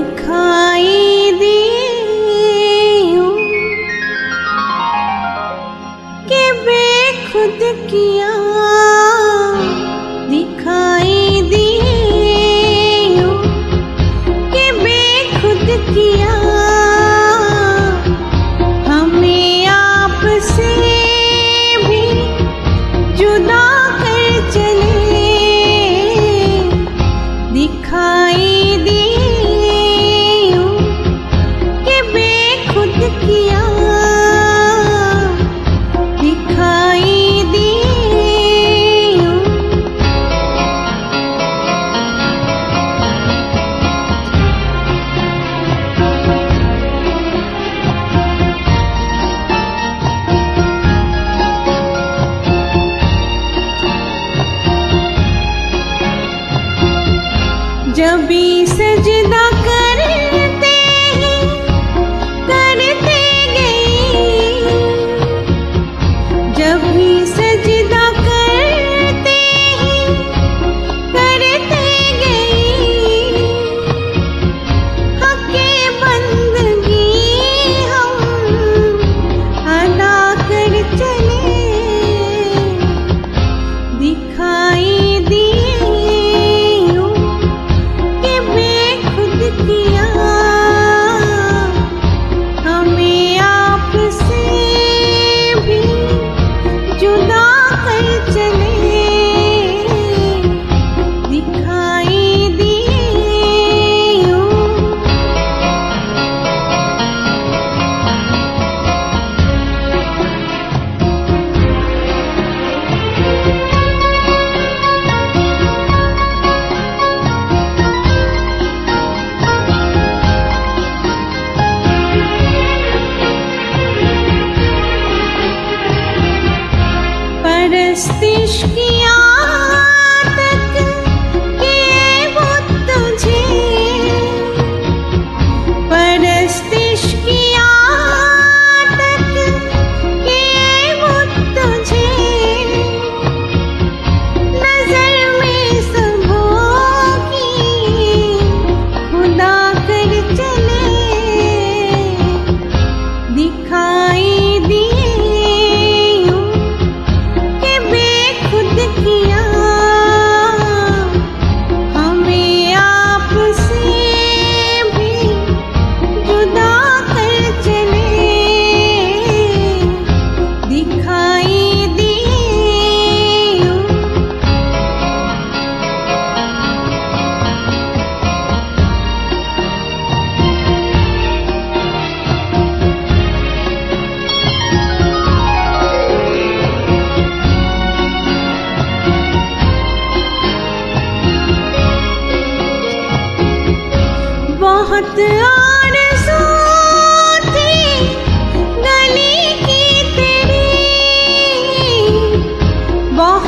दिखाई दे कि बेखुद किया जब भी सजदा परस्तिश नरी बह